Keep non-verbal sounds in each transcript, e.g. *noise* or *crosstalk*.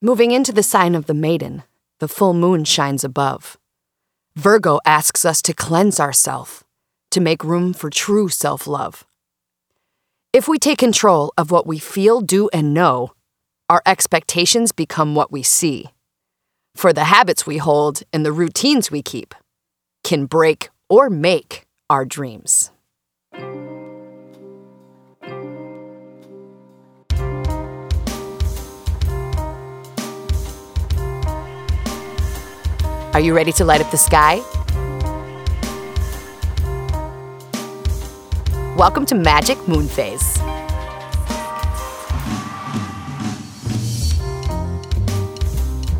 Moving into the sign of the maiden, the full moon shines above. Virgo asks us to cleanse ourselves, to make room for true self love. If we take control of what we feel, do, and know, our expectations become what we see. For the habits we hold and the routines we keep can break or make our dreams. Are you ready to light up the sky? Welcome to Magic Moon Phase.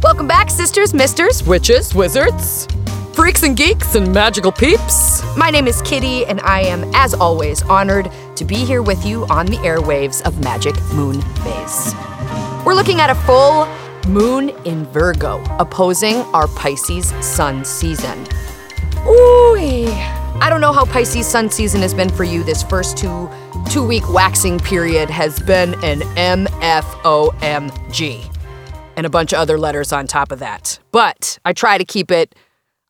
Welcome back, sisters, misters, witches, wizards, freaks and geeks, and magical peeps. My name is Kitty, and I am, as always, honored to be here with you on the airwaves of Magic Moon Phase. We're looking at a full moon in Virgo, opposing our Pisces sun season. Ooh, I don't know how Pisces sun season has been for you. This first two two week waxing period has been an MFOMG. And a bunch of other letters on top of that. But I try to keep it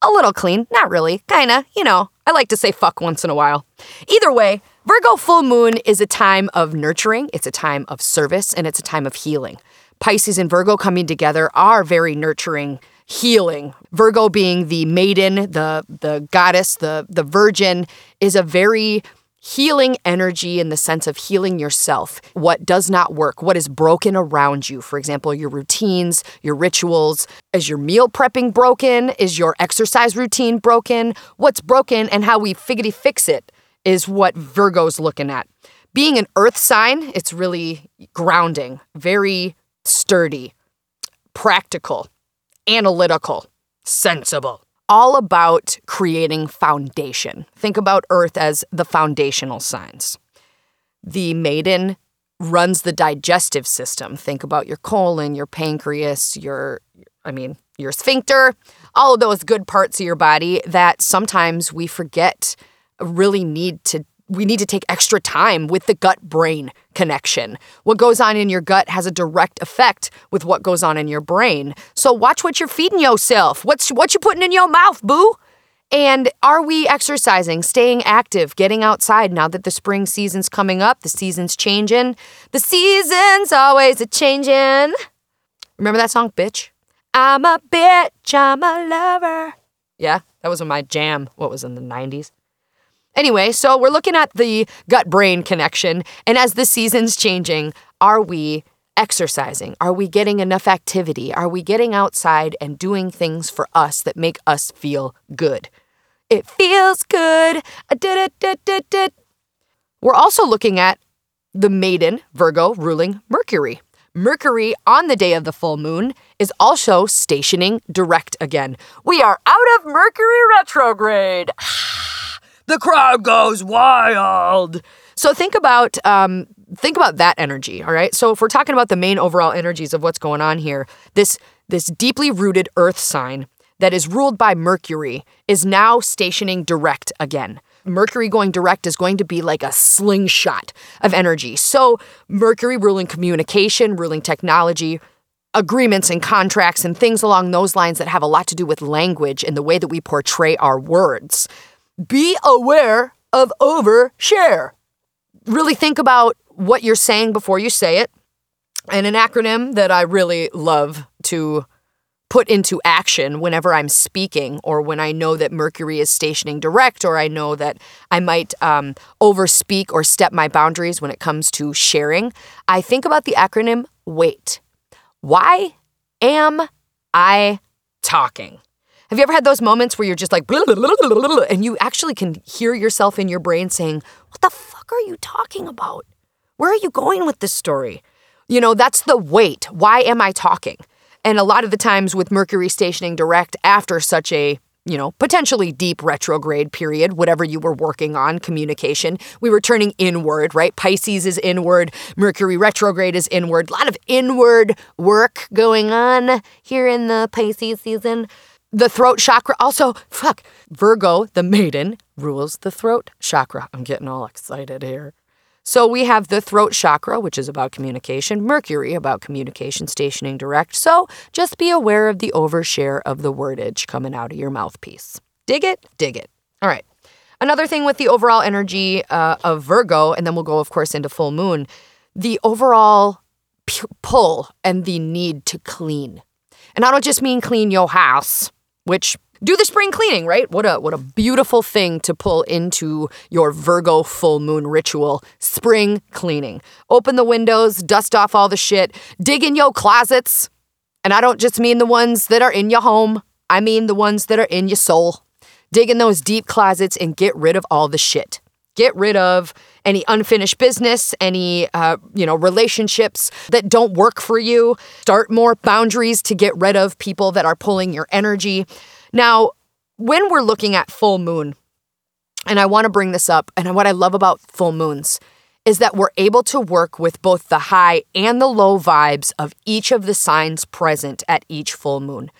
a little clean. Not really, kinda, you know. I like to say fuck once in a while. Either way, Virgo full moon is a time of nurturing, it's a time of service, and it's a time of healing. Pisces and Virgo coming together are very nurturing, healing. Virgo being the maiden, the the goddess, the the virgin is a very healing energy in the sense of healing yourself. What does not work, what is broken around you. For example, your routines, your rituals. Is your meal prepping broken? Is your exercise routine broken? What's broken and how we figgity fix it is what Virgo's looking at. Being an earth sign, it's really grounding, very sturdy, practical, analytical, sensible. All about creating foundation. Think about Earth as the foundational signs. The maiden runs the digestive system. Think about your colon, your pancreas, your, I mean, your sphincter, all of those good parts of your body that sometimes we forget really need to we need to take extra time with the gut brain connection. What goes on in your gut has a direct effect with what goes on in your brain. So watch what you're feeding yourself. What's what you putting in your mouth, boo? And are we exercising, staying active, getting outside now that the spring season's coming up, the season's changing? The season's always a changing. Remember that song, bitch? I'm a bitch, I'm a lover. Yeah, that was my jam. What was in the 90s? Anyway, so we're looking at the gut brain connection. And as the season's changing, are we exercising? Are we getting enough activity? Are we getting outside and doing things for us that make us feel good? It feels good. Uh, we're also looking at the maiden, Virgo, ruling Mercury. Mercury on the day of the full moon is also stationing direct again. We are out of Mercury retrograde. *sighs* Ah. The crowd goes wild. So think about um, think about that energy. All right. So if we're talking about the main overall energies of what's going on here, this this deeply rooted Earth sign that is ruled by Mercury is now stationing direct again. Mercury going direct is going to be like a slingshot of energy. So, Mercury ruling communication, ruling technology, agreements and contracts, and things along those lines that have a lot to do with language and the way that we portray our words be aware of overshare. Really think about what you're saying before you say it. And an acronym that I really love to put into action whenever I'm speaking or when I know that Mercury is stationing direct or I know that I might um, overspeak or step my boundaries when it comes to sharing, I think about the acronym WAIT. Why am I talking? Have you ever had those moments where you're just like, *laughs* and you actually can hear yourself in your brain saying, What the fuck are you talking about? Where are you going with this story? You know, that's the wait. Why am I talking? And a lot of the times with Mercury stationing direct after such a you know, potentially deep retrograde period, whatever you were working on, communication. We were turning inward, right? Pisces is inward, Mercury retrograde is inward. A lot of inward work going on here in the Pisces season. The throat chakra also, fuck, Virgo, the maiden, rules the throat chakra. I'm getting all excited here. So we have the throat chakra, which is about communication, Mercury, about communication stationing direct. So just be aware of the overshare of the wordage coming out of your mouthpiece. Dig it? Dig it. All right. Another thing with the overall energy uh, of Virgo, and then we'll go, of course, into full moon, the overall pull and the need to clean. And I don't just mean clean your house, which do the spring cleaning, right? What a what a beautiful thing to pull into your Virgo full moon ritual. Spring cleaning. Open the windows, dust off all the shit, dig in your closets. And I don't just mean the ones that are in your home. I mean the ones that are in your soul. Dig in those deep closets and get rid of all the shit. Get rid of any unfinished business, any uh, you know relationships that don't work for you. Start more boundaries to get rid of people that are pulling your energy. Now, when we're looking at full moon, and I want to bring this up, and what I love about full moons is that we're able to work with both the high and the low vibes of each of the signs present at each full moon.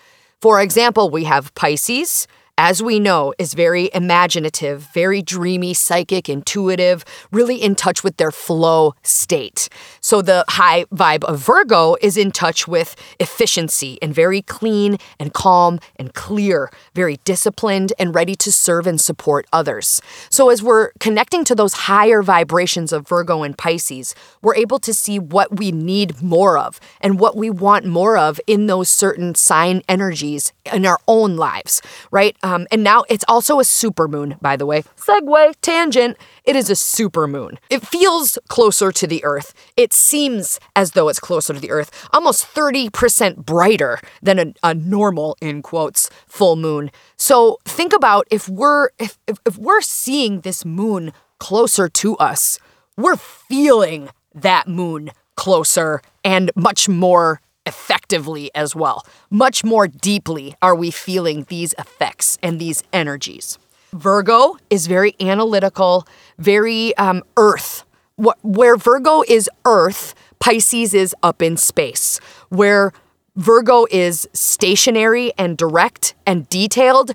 For example, we have Pisces, as we know, is very imaginative, very dreamy, psychic, intuitive, really in touch with their flow state. So the high vibe of Virgo is in touch with efficiency and very clean and calm and clear, very disciplined and ready to serve and support others. So as we're connecting to those higher vibrations of Virgo and Pisces, we're able to see what we need more of and what we want more of in those certain sign energies in our own lives, right? Um, and now it's also a super moon, by the way. Segue, tangent. It is a super moon. It feels closer to the Earth. It seems as though it's closer to the Earth, almost 30% brighter than a, a normal, in quotes, full moon. So think about if we're if, if, if we're seeing this moon closer to us, we're feeling that moon closer and much more effectively as well. Much more deeply are we feeling these effects and these energies. Virgo is very analytical, very um, earth. Where Virgo is earth, Pisces is up in space. Where Virgo is stationary and direct and detailed,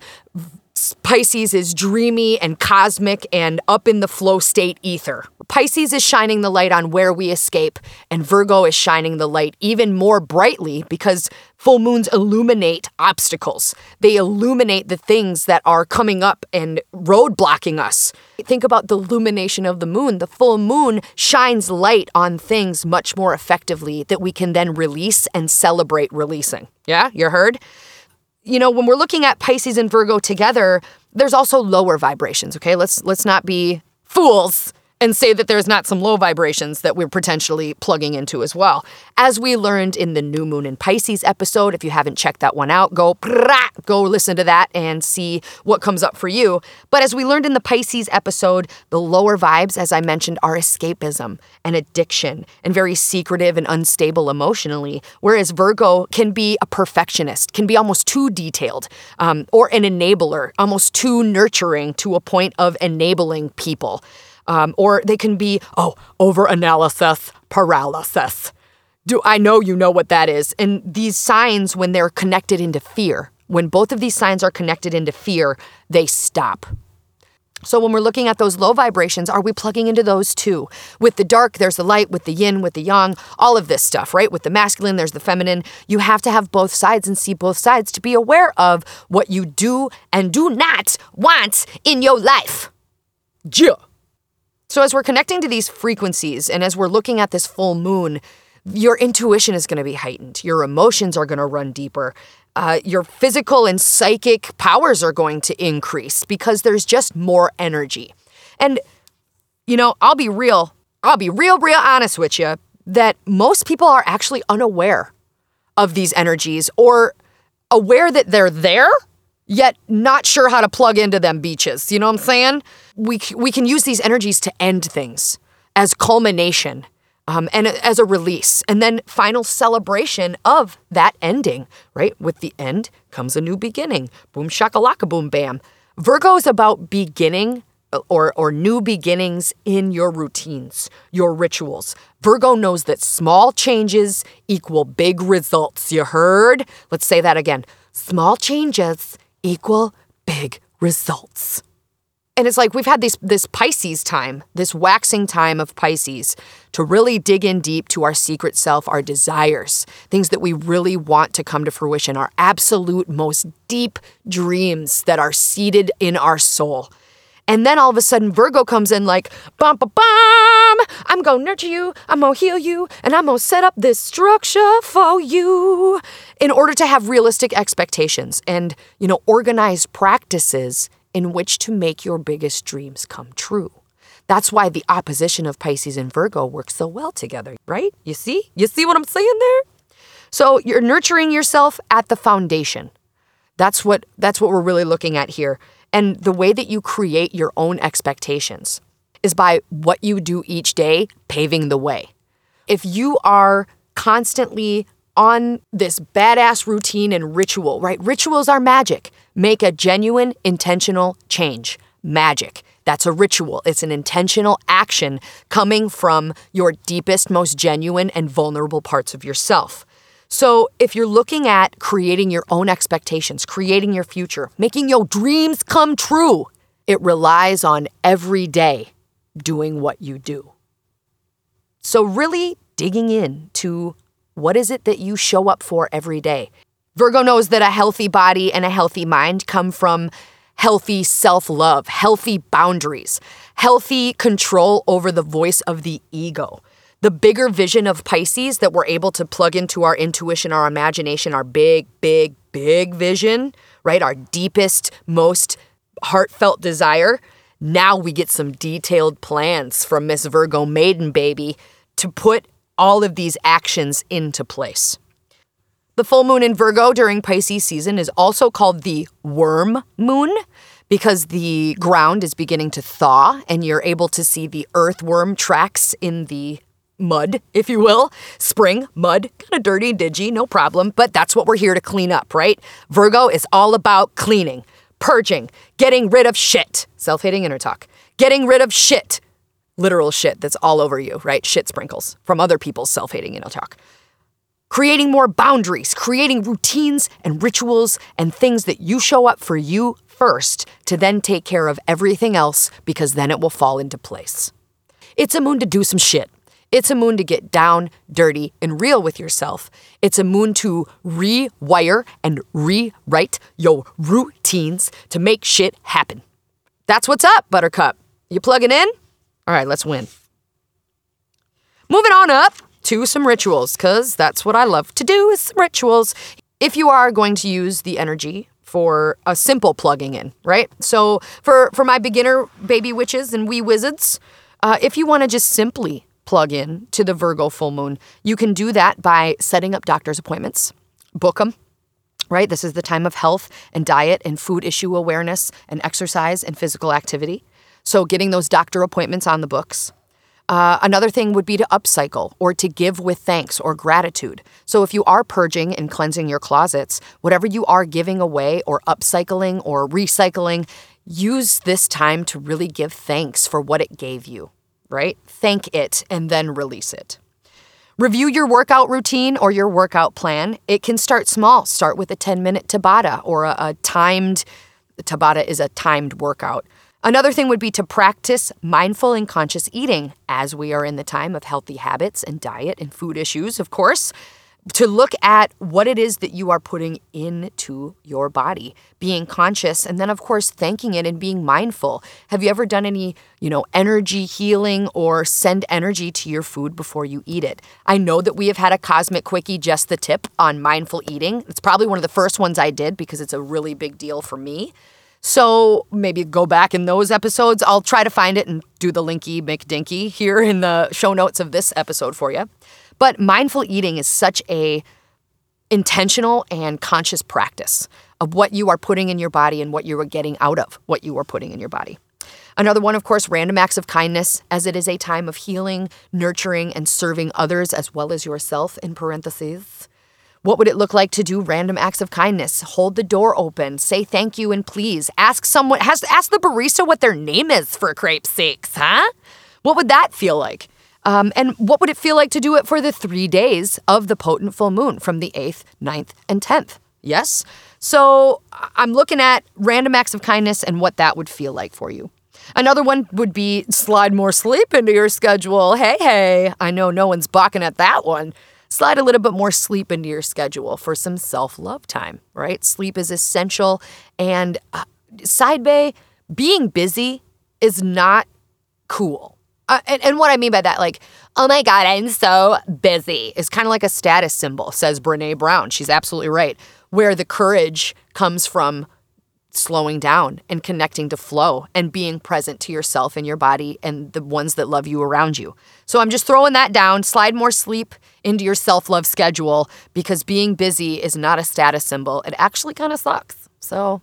Pisces is dreamy and cosmic and up in the flow state ether. Pisces is shining the light on where we escape, and Virgo is shining the light even more brightly because full moons illuminate obstacles. They illuminate the things that are coming up and roadblocking us. Think about the illumination of the moon. The full moon shines light on things much more effectively that we can then release and celebrate releasing. Yeah, you heard? You know, when we're looking at Pisces and Virgo together, there's also lower vibrations, okay? Let's let's not be fools and say that there's not some low vibrations that we're potentially plugging into as well. As we learned in the New Moon in Pisces episode, if you haven't checked that one out, go go listen to that and see what comes up for you. But as we learned in the Pisces episode, the lower vibes, as I mentioned, are escapism and addiction and very secretive and unstable emotionally, whereas Virgo can be a perfectionist, can be almost too detailed, um, or an enabler, almost too nurturing to a point of enabling people. Um, or they can be, oh, over analysis paralysis. Do I know you know what that is? And these signs, when they're connected into fear, when both of these signs are connected into fear, they stop. So when we're looking at those low vibrations, are we plugging into those too? With the dark, there's the light, with the yin, with the yang, all of this stuff, right? With the masculine, there's the feminine. You have to have both sides and see both sides to be aware of what you do and do not want in your life. Yeah. So, as we're connecting to these frequencies and as we're looking at this full moon, your intuition is going to be heightened. Your emotions are going to run deeper. Uh, your physical and psychic powers are going to increase because there's just more energy. And, you know, I'll be real, I'll be real, real honest with you that most people are actually unaware of these energies or aware that they're there, yet not sure how to plug into them beaches. You know what I'm saying? we, we can use these energies to end things as culmination um, and as a release, and then final celebration of that ending, right? With the end comes a new beginning. Boom shakalaka boom bam. Virgo is about beginning uh, or, or new beginnings in your routines, your rituals. Virgo knows that small changes equal big results. You heard? Let's say that again. Small changes equal big results. and it's like we've had this this Pisces time, this waxing time of Pisces to really dig in deep to our secret self, our desires, things that we really want to come to fruition, our absolute most deep dreams that are seated in our soul. And then all of a sudden Virgo comes in like bum bum bum, I'm gonna nurture you, I'm gonna heal you, and I'm gonna set up this structure for you in order to have realistic expectations and, you know, organized practices in which to make your biggest dreams come true. That's why the opposition of Pisces and Virgo works so well together, right? You see? You see what I'm saying there? So you're nurturing yourself at the foundation. That's what that's what we're really looking at here. And the way that you create your own expectations is by what you do each day paving the way. If you are constantly on this badass routine and ritual, right? Rituals are magic. Make a genuine, intentional change. Magic. That's a ritual. It's an intentional action coming from your deepest, most genuine, and vulnerable parts of yourself. So, if you're looking at creating your own expectations, creating your future, making your dreams come true, it relies on every day doing what you do. So, really digging in to what is it that you show up for every day? Virgo knows that a healthy body and a healthy mind come from healthy self love, healthy boundaries, healthy control over the voice of the ego. The bigger vision of Pisces that we're able to plug into our intuition, our imagination, our big, big, big vision, right? Our deepest, most heartfelt desire. Now we get some detailed plans from Miss Virgo Maiden Baby to put all of these actions into place. The full moon in Virgo during Pisces season is also called the worm moon because the ground is beginning to thaw and you're able to see the earthworm tracks in the mud, if you will. Spring, mud, kind of dirty, dingy, no problem, but that's what we're here to clean up, right? Virgo is all about cleaning, purging, getting rid of shit. Self hating inner talk. Getting rid of shit literal shit that's all over you, right? Shit sprinkles from other people's self hating inner talk. Creating more boundaries, creating routines and rituals and things that you show up for you first to then take care of everything else because then it will fall into place. It's a moon to do some shit. It's a moon to get down, dirty, and real with yourself. It's a moon to rewire and rewrite your routines to make shit happen. That's what's up, Buttercup. You plugging in? All right, let's win. Moving on up to some rituals, because that's what I love to do is rituals. If you are going to use the energy for a simple plugging in, right? So for, for my beginner baby witches and wee wizards, uh, if you want to just simply plug in to the Virgo full moon, you can do that by setting up doctor's appointments, book them, right? This is the time of health and diet and food issue awareness and exercise and physical activity. So, getting those doctor appointments on the books. Uh, another thing would be to upcycle or to give with thanks or gratitude. So, if you are purging and cleansing your closets, whatever you are giving away or upcycling or recycling, use this time to really give thanks for what it gave you, right? Thank it and then release it. Review your workout routine or your workout plan. It can start small. Start with a 10 minute Tabata or a, a timed, Tabata is a timed workout. Another thing would be to practice mindful and conscious eating as we are in the time of healthy habits and diet and food issues, of course. To look at what it is that you are putting into your body, being conscious, and then, of course, thanking it and being mindful. Have you ever done any, you know, energy healing or send energy to your food before you eat it? I know that we have had a Cosmic Quickie, just the tip on mindful eating. It's probably one of the first ones I did because it's a really big deal for me. So maybe go back in those episodes. I'll try to find it and do the linky McDinky here in the show notes of this episode for you. But mindful eating is such a intentional and conscious practice of what you are putting in your body and what you are getting out of what you are putting in your body. Another one, of course, random acts of kindness, as it is a time of healing, nurturing, and serving others as well as yourself, in parentheses. What would it look like to do random acts of kindness? Hold the door open, say thank you and please. Ask someone, has, ask the barista what their name is for crepe's sakes, huh? What would that feel like? Um, and what would it feel like to do it for the three days of the potent full moon from the 8th, 9th, and 10th? Yes? So I'm looking at random acts of kindness and what that would feel like for you. Another one would be slide more sleep into your schedule. Hey, hey, I know no one's balking at that one. Slide a little bit more sleep into your schedule for some self love time, right? Sleep is essential. And uh, side bay, being busy is not cool. Uh, and, and what I mean by that, like, oh my God, I'm so busy, is kind of like a status symbol, says Brene Brown. She's absolutely right. Where the courage comes from slowing down and connecting to flow and being present to yourself and your body and the ones that love you around you. So I'm just throwing that down. Slide more sleep into your self love schedule because being busy is not a status symbol. It actually kind of sucks. So,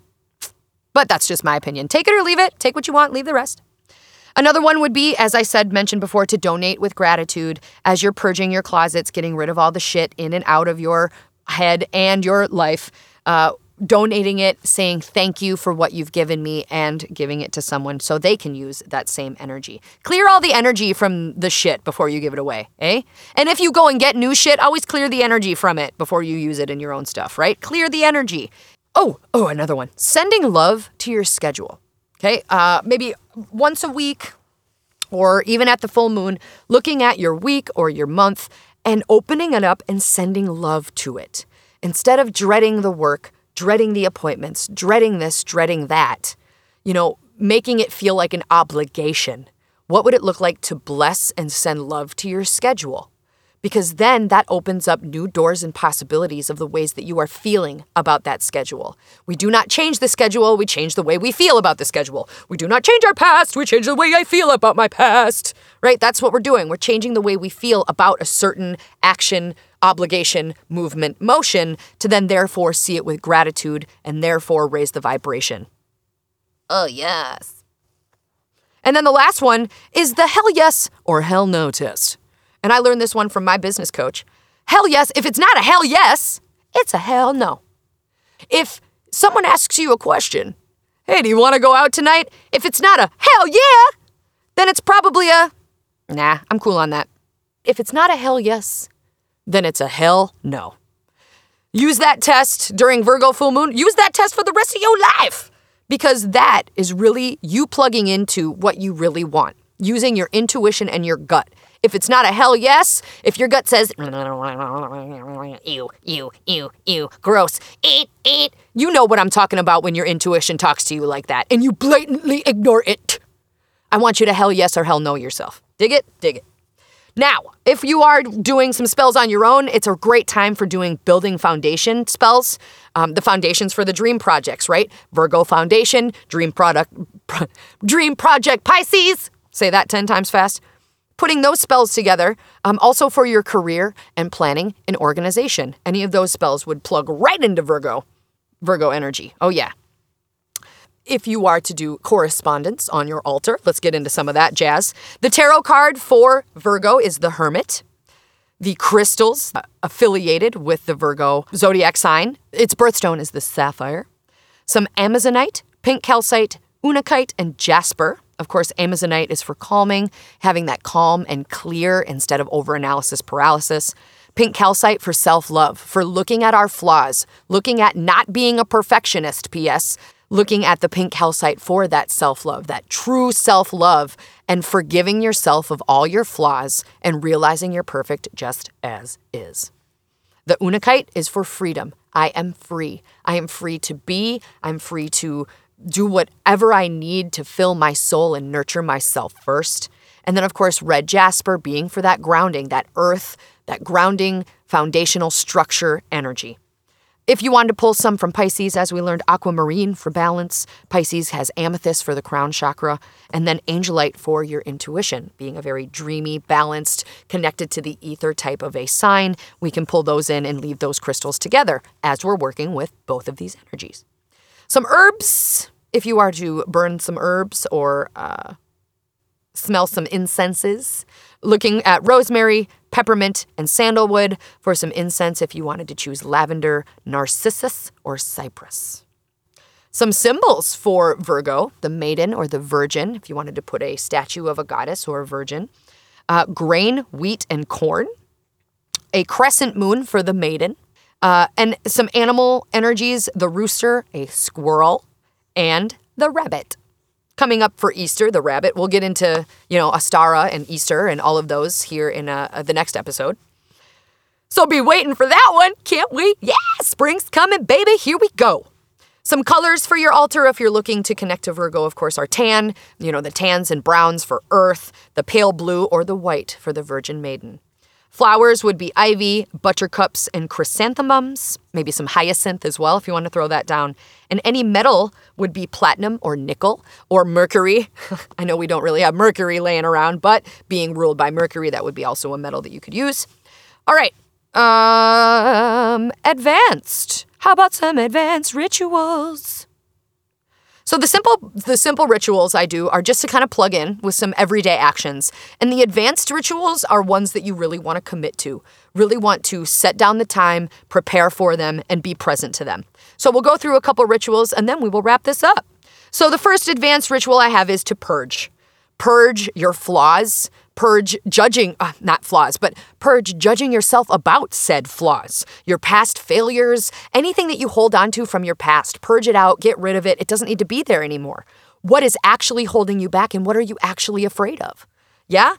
but that's just my opinion. Take it or leave it. Take what you want, leave the rest. Another one would be, as I said, mentioned before, to donate with gratitude as you're purging your closets, getting rid of all the shit in and out of your head and your life. Uh, donating it, saying thank you for what you've given me, and giving it to someone so they can use that same energy. Clear all the energy from the shit before you give it away, eh? And if you go and get new shit, always clear the energy from it before you use it in your own stuff, right? Clear the energy. Oh, oh, another one. Sending love to your schedule. Okay, uh, maybe once a week or even at the full moon, looking at your week or your month and opening it up and sending love to it. Instead of dreading the work, dreading the appointments, dreading this, dreading that, you know, making it feel like an obligation. What would it look like to bless and send love to your schedule? Because then that opens up new doors and possibilities of the ways that you are feeling about that schedule. We do not change the schedule, we change the way we feel about the schedule. We do not change our past, we change the way I feel about my past. Right? That's what we're doing. We're changing the way we feel about a certain action, obligation, movement, motion to then therefore see it with gratitude and therefore raise the vibration. Oh, yes. And then the last one is the hell yes or hell no test. And I learned this one from my business coach. Hell yes, if it's not a hell yes, it's a hell no. If someone asks you a question, hey, do you want to go out tonight? If it's not a hell yeah, then it's probably a nah, I'm cool on that. If it's not a hell yes, then it's a hell no. Use that test during Virgo full moon. Use that test for the rest of your life because that is really you plugging into what you really want, using your intuition and your gut. If it's not a hell yes, if your gut says, ew, ew, ew, ew, gross, eat, eat, you know what I'm talking about when your intuition talks to you like that and you blatantly ignore it. I want you to hell yes or hell no yourself. Dig it? Dig it. Now, if you are doing some spells on your own, it's a great time for doing building foundation spells. Um, the foundations for the dream projects, right? Virgo Foundation, Dream Product, Pro, *laughs* Dream Project Pisces. Say that 10 times fast. Putting those spells together, um, also for your career and planning and organization. Any of those spells would plug right into Virgo, Virgo energy. Oh, yeah if you are to do correspondence on your altar. Let's get into some of that jazz. The tarot card for Virgo is the Hermit. The crystals affiliated with the Virgo zodiac sign, its birthstone is the sapphire. Some amazonite, pink calcite, unakite, and jasper. Of course, amazonite is for calming, having that calm and clear instead of overanalysis paralysis. Pink calcite for self love, for looking at our flaws, looking at not being a perfectionist, P.S., looking at the pink calcite for that self love, that true self love, and forgiving yourself of all your flaws and realizing you're perfect just as is. The unakite is for freedom. I am free. I am free to be. I'm free to do whatever I need to fill my soul and nurture myself first. And then, of course, red jasper being for that grounding, that earth, that grounding foundational structure energy. If you wanted to pull some from Pisces, as we learned, aquamarine for balance. Pisces has amethyst for the crown chakra, and then angelite for your intuition, being a very dreamy, balanced, connected to the ether type of a sign. We can pull those in and leave those crystals together as we're working with both of these energies. Some herbs, if you are to burn some herbs or uh, smell some incenses, looking at rosemary, peppermint, and sandalwood for some incense if you wanted to choose lavender, narcissus, or cypress. Some symbols for Virgo the maiden or the virgin, if you wanted to put a statue of a goddess or a virgin, uh, grain, wheat, and corn, a crescent moon for the maiden, uh, and some animal energies the rooster, a squirrel, and the rabbit. coming up for Easter, the rabbit. We'll get into, you know, Ostara and Easter and all of those here in uh, the next episode. So be waiting for that one. Can't we? Yeah, spring's coming, baby. Here we go. Some colors for your altar if you're looking to connect to Virgo, of course, are tan, you know, the tans and browns for earth, the pale blue or the white for the Virgin Maiden. Flowers would be ivy, buttercups, and chrysanthemums, maybe some hyacinth as well if you want to throw that down. And any metal would be platinum or nickel or mercury. *laughs* I know we don't really have mercury laying around, but being ruled by Mercury, that would be also a metal that you could use. All right, um, advanced. How about some advanced rituals? So the simple the simple rituals I do are just to kind of plug in with some everyday actions. And the advanced rituals are ones that you really want to commit to. Really want to set down the time, prepare for them and be present to them. So we'll go through a couple rituals and then we will wrap this up. So the first advanced ritual I have is to purge. Purge your flaws, purge judging, uh, not flaws, but purge judging yourself about said flaws, your past failures, anything that you hold on to from your past. Purge it out, get rid of it. It doesn't need to be there anymore. What is actually holding you back and what are you actually afraid of? Yeah?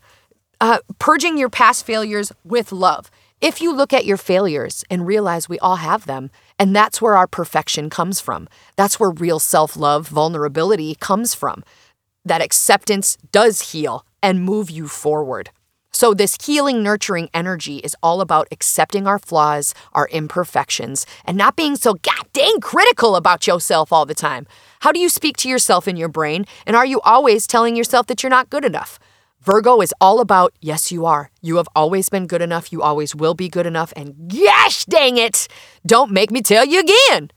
Uh, purging your past failures with love. If you look at your failures and realize we all have them, and that's where our perfection comes from, that's where real self love, vulnerability comes from. That acceptance does heal and move you forward. So, this healing, nurturing energy is all about accepting our flaws, our imperfections, and not being so god dang critical about yourself all the time. How do you speak to yourself in your brain? And are you always telling yourself that you're not good enough? Virgo is all about yes, you are. You have always been good enough. You always will be good enough. And gosh dang it, don't make me tell you again.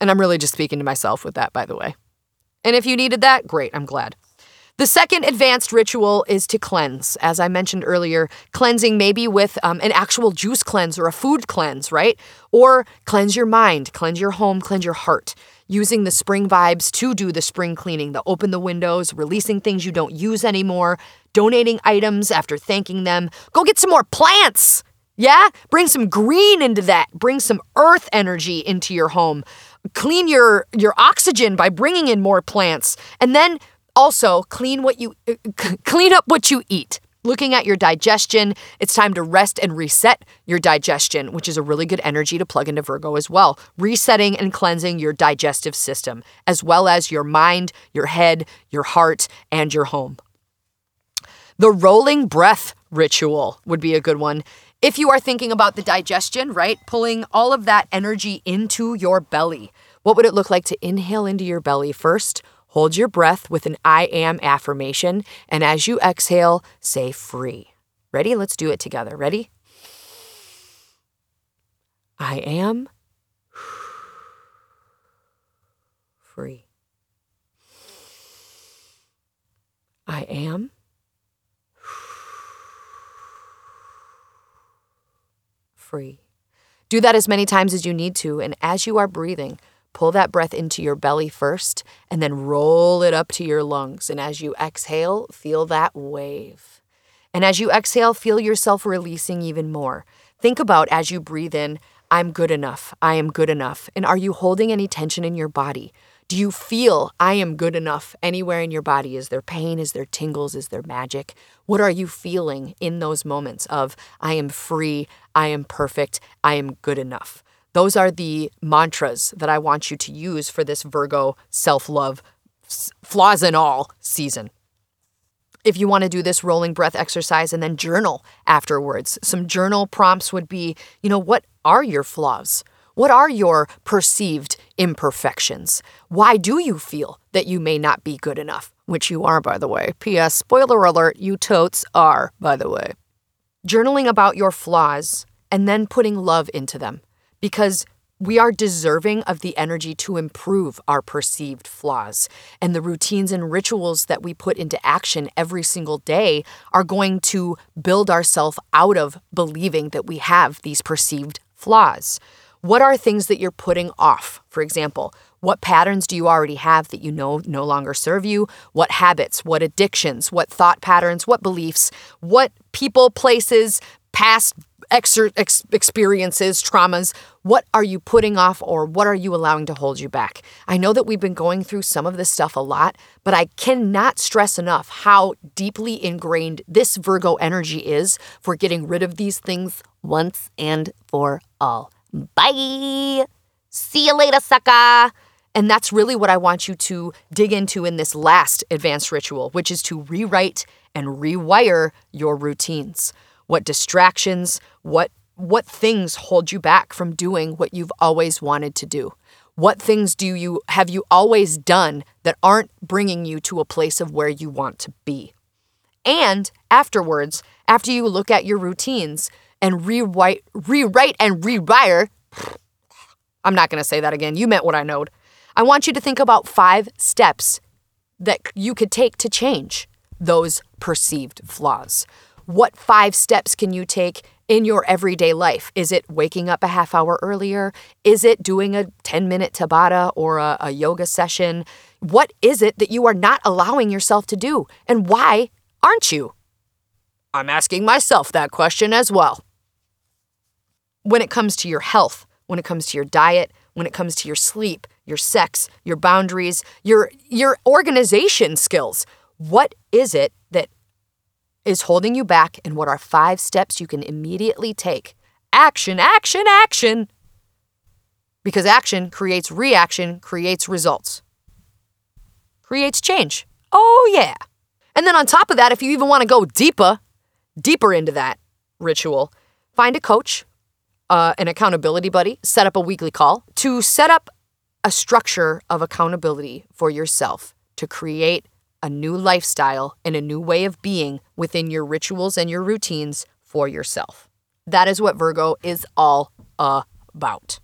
And I'm really just speaking to myself with that, by the way. And if you needed that, great, I'm glad. The second advanced ritual is to cleanse. As I mentioned earlier, cleansing maybe with um, an actual juice cleanse or a food cleanse, right? Or cleanse your mind, cleanse your home, cleanse your heart. Using the spring vibes to do the spring cleaning, the open the windows, releasing things you don't use anymore, donating items after thanking them. Go get some more plants. Yeah? Bring some green into that. Bring some earth energy into your home. Clean your your oxygen by bringing in more plants. And then also, clean what you uh, clean up what you eat. Looking at your digestion, it's time to rest and reset your digestion, which is a really good energy to plug into Virgo as well. Resetting and cleansing your digestive system, as well as your mind, your head, your heart, and your home. The rolling breath ritual would be a good one. If you are thinking about the digestion, right? Pulling all of that energy into your belly. What would it look like to inhale into your belly first? Hold your breath with an I am affirmation, and as you exhale, say free. Ready? Let's do it together. Ready? I am free. I am free. Do that as many times as you need to, and as you are breathing, Pull that breath into your belly first and then roll it up to your lungs. And as you exhale, feel that wave. And as you exhale, feel yourself releasing even more. Think about as you breathe in, I'm good enough. I am good enough. And are you holding any tension in your body? Do you feel I am good enough anywhere in your body? Is there pain? Is there tingles? Is there magic? What are you feeling in those moments of I am free, I am perfect, I am good enough? Those are the mantras that I want you to use for this Virgo self love, flaws and all season. If you want to do this rolling breath exercise and then journal afterwards, some journal prompts would be you know, what are your flaws? What are your perceived imperfections? Why do you feel that you may not be good enough? Which you are, by the way. P.S. Spoiler alert, you totes are, by the way. Journaling about your flaws and then putting love into them because we are deserving of the energy to improve our perceived flaws. And the routines and rituals that we put into action every single day are going to build ourselves out of believing that we have these perceived flaws. What are things that you're putting off? For example, what patterns do you already have that you know no longer serve you? What habits, what addictions, what thought patterns, what beliefs, what people, places, past ex- experiences, traumas, what are you putting off or what are you allowing to hold you back? I know that we've been going through some of this stuff a lot, but I cannot stress enough how deeply ingrained this Virgo energy is for getting rid of these things once and for all. Bye. See you later, sucker. And that's really what I want you to dig into in this last advanced ritual, which is to rewrite and rewire your routines. What distractions, what what things hold you back from doing what you've always wanted to do? What things do you have you always done that aren't bringing you to a place of where you want to be? And afterwards, after you look at your routines and rewrite rewrite and rewire I'm not going to say that again. You meant what I knowed. I want you to think about five steps that you could take to change those perceived flaws. What five steps can you take in your everyday life? Is it waking up a half hour earlier? Is it doing a 10 minute Tabata or a, a yoga session? What is it that you are not allowing yourself to do? And why aren't you? I'm asking myself that question as well. When it comes to your health, when it comes to your diet, when it comes to your sleep, your sex, your boundaries, your your organization skills. What is it that is holding you back and what are five steps you can immediately take? Action, action, action. Because action creates reaction, creates results. Creates change. Oh yeah. And then on top of that, if you even want to go deeper, deeper into that ritual, find a coach uh, an accountability buddy, set up a weekly call to set up a structure of accountability for yourself to create a new lifestyle and a new way of being within your rituals and your routines for yourself. That is what Virgo is all about.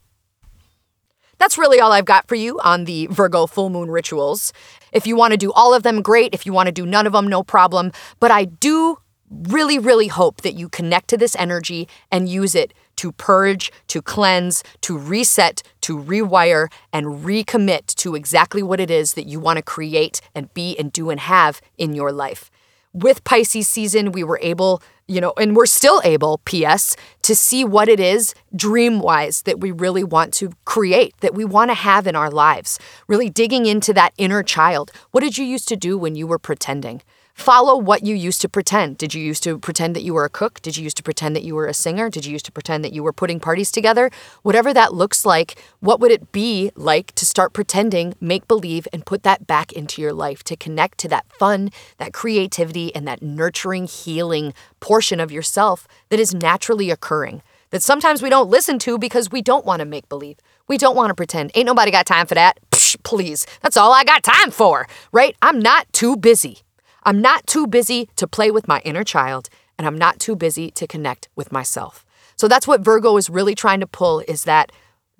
That's really all I've got for you on the Virgo full moon rituals. If you want to do all of them, great. If you want to do none of them, no problem. But I do really, really hope that you connect to this energy and use it to purge, to cleanse, to reset, to rewire, and recommit to exactly what it is that you want to create and be and do and have in your life. With Pisces season, we were able, you know, and we're still able, P.S., to see what it is dream wise that we really want to create, that we want to have in our lives. Really digging into that inner child. What did you used to do when you were pretending? Follow what you used to pretend. Did you used to pretend that you were a cook? Did you used to pretend that you were a singer? Did you used to pretend that you were putting parties together? Whatever that looks like, what would it be like to start pretending, make believe, and put that back into your life to connect to that fun, that creativity, and that nurturing, healing portion of yourself that is naturally occurring? That sometimes we don't listen to because we don't want to make believe. We don't want to pretend. Ain't nobody got time for that. Psh, please. That's all I got time for, right? I'm not too busy. I'm not too busy to play with my inner child, and I'm not too busy to connect with myself. So that's what Virgo is really trying to pull is that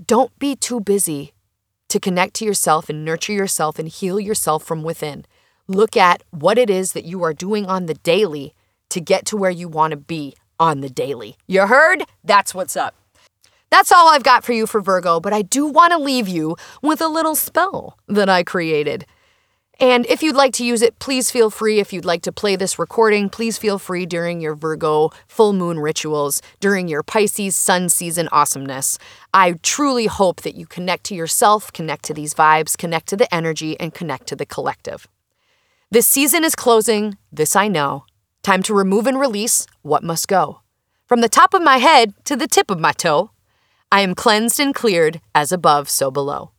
don't be too busy to connect to yourself and nurture yourself and heal yourself from within. Look at what it is that you are doing on the daily to get to where you want to be on the daily. You heard? That's what's up. That's all I've got for you for Virgo, but I do want to leave you with a little spell that I created. And if you'd like to use it, please feel free. If you'd like to play this recording, please feel free during your Virgo full moon rituals, during your Pisces sun season awesomeness. I truly hope that you connect to yourself, connect to these vibes, connect to the energy, and connect to the collective. This season is closing, this I know. Time to remove and release what must go. From the top of my head to the tip of my toe, I am cleansed and cleared, as above, so below.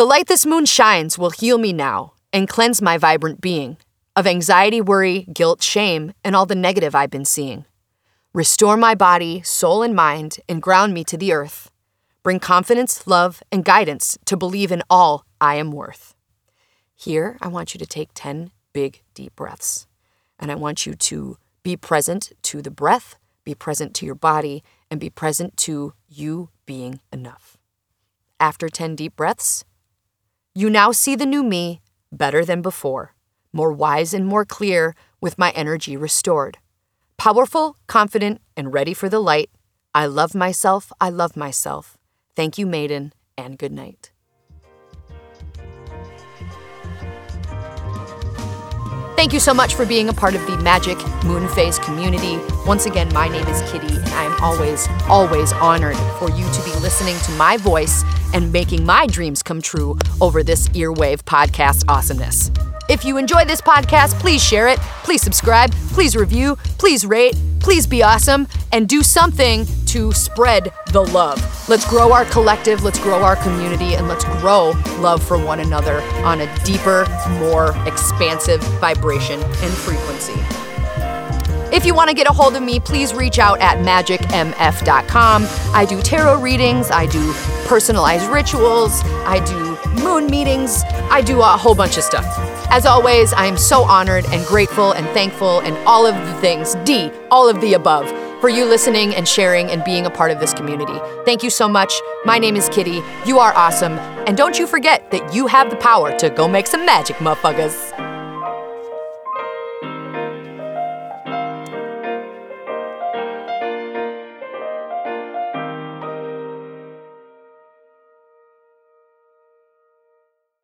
The light this moon shines will heal me now and cleanse my vibrant being of anxiety, worry, guilt, shame, and all the negative I've been seeing. Restore my body, soul, and mind and ground me to the earth. Bring confidence, love, and guidance to believe in all I am worth. Here, I want you to take 10 big, deep breaths. And I want you to be present to the breath, be present to your body, and be present to you being enough. After 10 deep breaths, you now see the new me better than before, more wise and more clear, with my energy restored. Powerful, confident, and ready for the light. I love myself, I love myself. Thank you, maiden, and good night. Thank you so much for being a part of the Magic Moon Phase community. Once again, my name is Kitty, and I am always, always honored for you to be listening to my voice and making my dreams come true over this Earwave podcast awesomeness. If you enjoy this podcast, please share it, please subscribe, please review, please rate, please be awesome, and do something to spread the love. Let's grow our collective, let's grow our community, and let's grow love for one another on a deeper, more expansive vibration and frequency. If you want to get a hold of me, please reach out at magicmf.com. I do tarot readings, I do personalized rituals, I do moon meetings, I do a whole bunch of stuff. As always, I am so honored and grateful and thankful and all of the things, D, all of the above, for you listening and sharing and being a part of this community. Thank you so much. My name is Kitty. You are awesome. And don't you forget that you have the power to go make some magic, motherfuckers.